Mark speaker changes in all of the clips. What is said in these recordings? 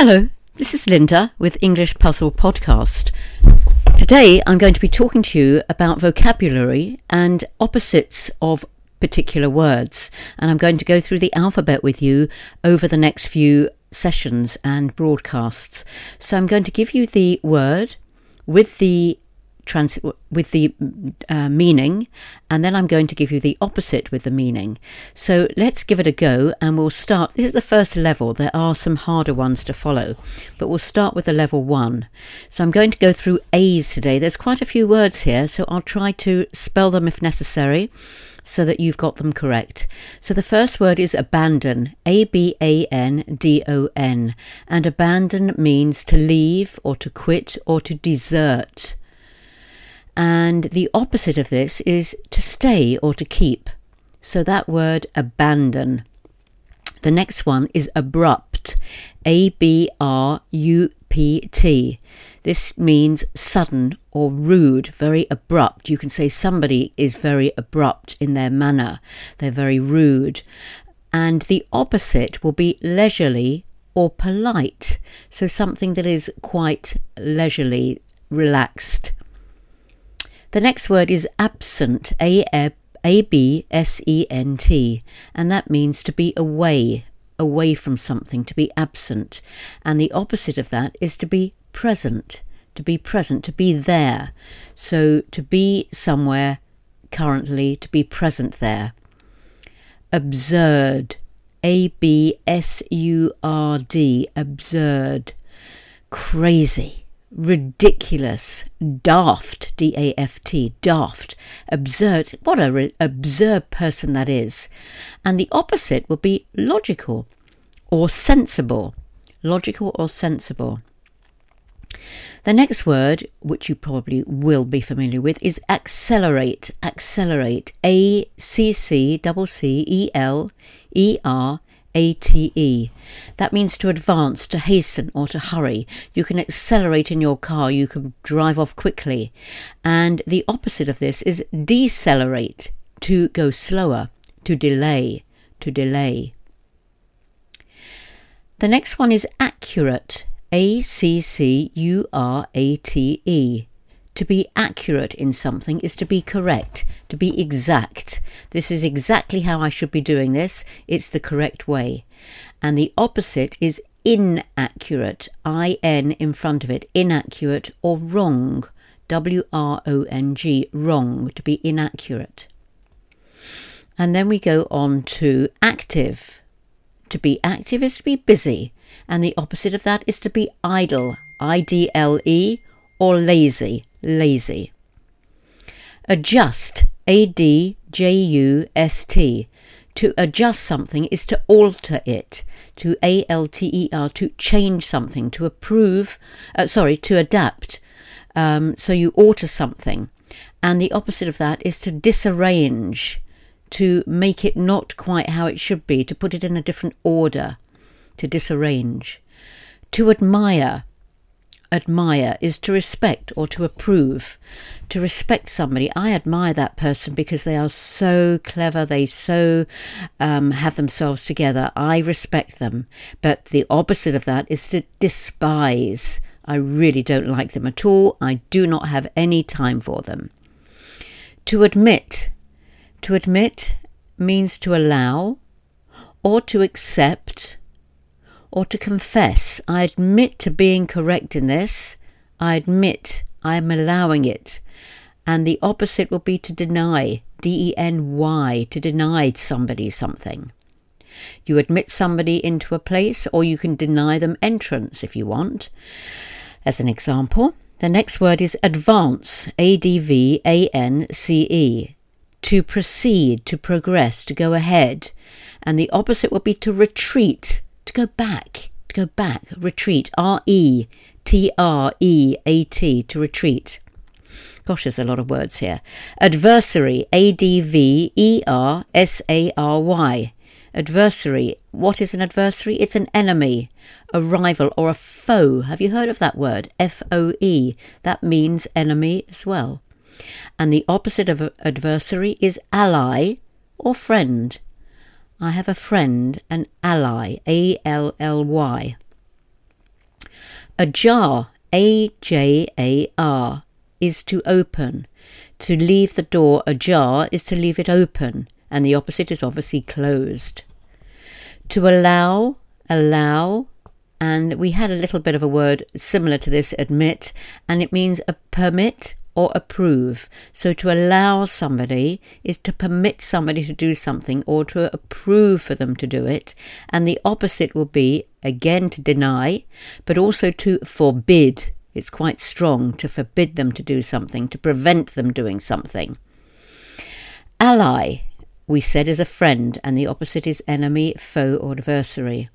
Speaker 1: Hello, this is Linda with English Puzzle Podcast. Today I'm going to be talking to you about vocabulary and opposites of particular words, and I'm going to go through the alphabet with you over the next few sessions and broadcasts. So I'm going to give you the word with the trans- with the uh, meaning, and then I'm going to give you the opposite with the meaning. So let's give it a go, and we'll start. This is the first level. There are some harder ones to follow, but we'll start with the level one. So I'm going to go through A's today. There's quite a few words here, so I'll try to spell them if necessary so that you've got them correct. So the first word is abandon, A B A N D O N, and abandon means to leave or to quit or to desert. And the opposite of this is to stay or to keep. So that word abandon. The next one is abrupt, A B R U P T. This means sudden or rude, very abrupt. You can say somebody is very abrupt in their manner, they're very rude. And the opposite will be leisurely or polite. So something that is quite leisurely, relaxed. The next word is absent, A B S E N T, and that means to be away, away from something, to be absent. And the opposite of that is to be present, to be present, to be there. So to be somewhere currently, to be present there. Absurd, A B S U R D, absurd, crazy ridiculous, daft, D A F T, daft, absurd. What a re- absurd person that is. And the opposite would be logical or sensible. Logical or sensible. The next word, which you probably will be familiar with, is accelerate. Accelerate. A C C C E L E R ATE. That means to advance, to hasten, or to hurry. You can accelerate in your car, you can drive off quickly. And the opposite of this is decelerate, to go slower, to delay, to delay. The next one is accurate, A C C U R A T E. To be accurate in something is to be correct, to be exact. This is exactly how I should be doing this. It's the correct way. And the opposite is inaccurate, I N in front of it, inaccurate or wrong, W R O N G, wrong, to be inaccurate. And then we go on to active. To be active is to be busy, and the opposite of that is to be idle, I D L E, or lazy, lazy. Adjust, A D J U S T. To adjust something is to alter it, to A L T E R, to change something, to approve, uh, sorry, to adapt. Um, so you alter something. And the opposite of that is to disarrange, to make it not quite how it should be, to put it in a different order, to disarrange. To admire, admire is to respect or to approve. To respect somebody, I admire that person because they are so clever, they so um, have themselves together. I respect them. But the opposite of that is to despise. I really don't like them at all. I do not have any time for them. To admit. To admit means to allow or to accept or to confess. I admit to being correct in this. I admit I am allowing it. And the opposite will be to deny, D E N Y, to deny somebody something. You admit somebody into a place, or you can deny them entrance if you want. As an example, the next word is advance, A D V A N C E, to proceed, to progress, to go ahead. And the opposite will be to retreat, to go back, to go back, retreat, R E T R E A T, to retreat. Gosh, there's a lot of words here. Adversary, A D V E R S A R Y. Adversary. What is an adversary? It's an enemy, a rival, or a foe. Have you heard of that word? F O E. That means enemy as well. And the opposite of adversary is ally or friend. I have a friend, an ally, A L L Y. Ajar, A J A R, is to open. To leave the door ajar is to leave it open, and the opposite is obviously closed. To allow, allow, and we had a little bit of a word similar to this, admit, and it means a permit or approve. So to allow somebody is to permit somebody to do something or to approve for them to do it. And the opposite will be, again, to deny, but also to forbid. It's quite strong to forbid them to do something, to prevent them doing something. Ally, we said, is a friend, and the opposite is enemy, foe, or adversary.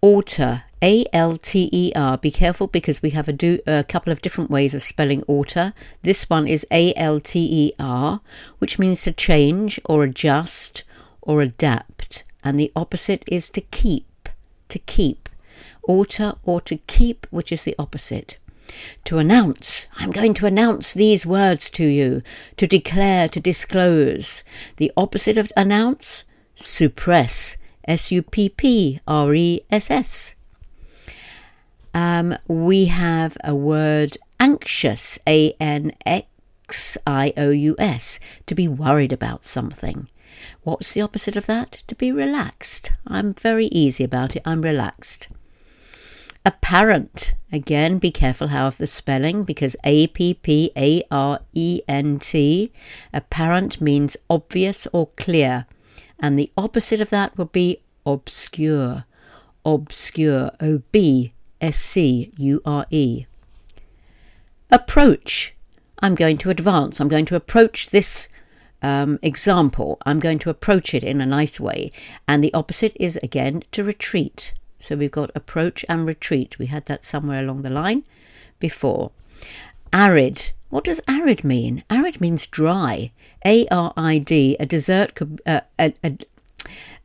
Speaker 1: Alter, A L T E R. Be careful because we have a, do, a couple of different ways of spelling alter. This one is A L T E R, which means to change or adjust or adapt. And the opposite is to keep, to keep. Alter or to keep, which is the opposite. To announce, I'm going to announce these words to you. To declare, to disclose. The opposite of announce, suppress. S U P P R E S S. Um, we have a word anxious, A N X I O U S, to be worried about something. What's the opposite of that? To be relaxed. I'm very easy about it. I'm relaxed. Apparent. Again, be careful how of the spelling because A P P A R E N T. Apparent means obvious or clear and the opposite of that would be obscure. Obscure. O B S C U R E. Approach. I'm going to advance. I'm going to approach this um, example. I'm going to approach it in a nice way. And the opposite is again to retreat. So we've got approach and retreat. We had that somewhere along the line before. Arid. What does arid mean? Arid means dry. A R I D. A desert could uh, a, a,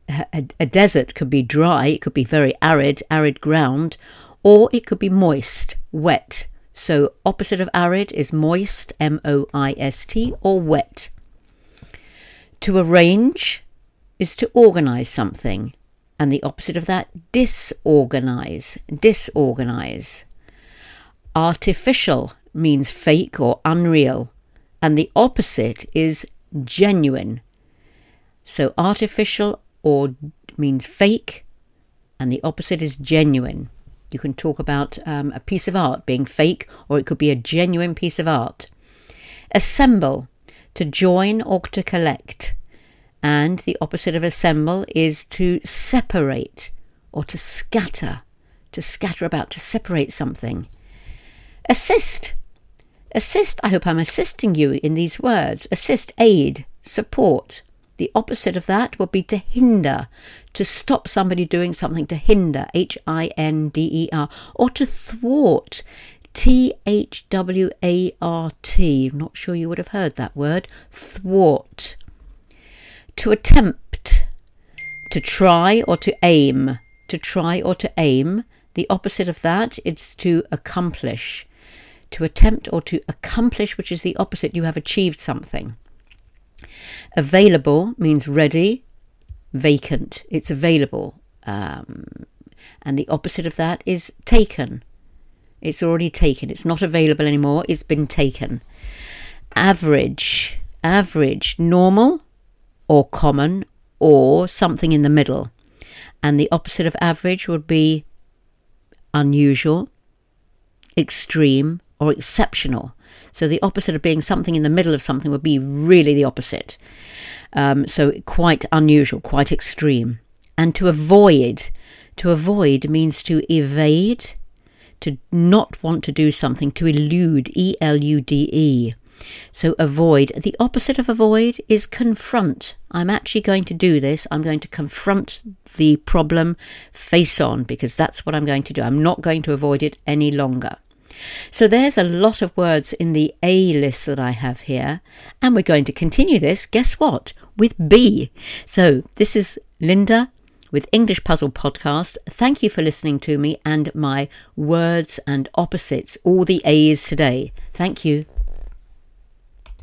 Speaker 1: a, a desert could be dry. It could be very arid, arid ground, or it could be moist, wet. So opposite of arid is moist, M O I S T, or wet. To arrange is to organize something, and the opposite of that, disorganize, disorganize. Artificial means fake or unreal, and the opposite is genuine. So artificial or means fake, and the opposite is genuine. You can talk about um, a piece of art being fake, or it could be a genuine piece of art. Assemble, to join or to collect. And the opposite of assemble is to separate or to scatter, to scatter about, to separate something. Assist, Assist, I hope I'm assisting you in these words. Assist, aid, support. The opposite of that would be to hinder, to stop somebody doing something, to hinder, H I N D E R, or to thwart, T H W A R T. I'm not sure you would have heard that word. Thwart. To attempt, to try or to aim, to try or to aim. The opposite of that is to accomplish to attempt or to accomplish, which is the opposite, you have achieved something. Available means ready, vacant, it's available. Um, and the opposite of that is taken. It's already taken. It's not available anymore. It's been taken. Average, average, normal or common or something in the middle. And the opposite of average would be unusual, extreme, or exceptional. So the opposite of being something in the middle of something would be really the opposite. Um, so quite unusual, quite extreme. And to avoid, to avoid means to evade, to not want to do something, to elude, E L U D E. So avoid. The opposite of avoid is confront. I'm actually going to do this. I'm going to confront the problem face on because that's what I'm going to do. I'm not going to avoid it any longer. So there's a lot of words in the A list that I have here, and we're going to continue this, guess what, with B. So this is Linda with English Puzzle Podcast. Thank you for listening to me and my words and opposites, all the A's today. Thank you.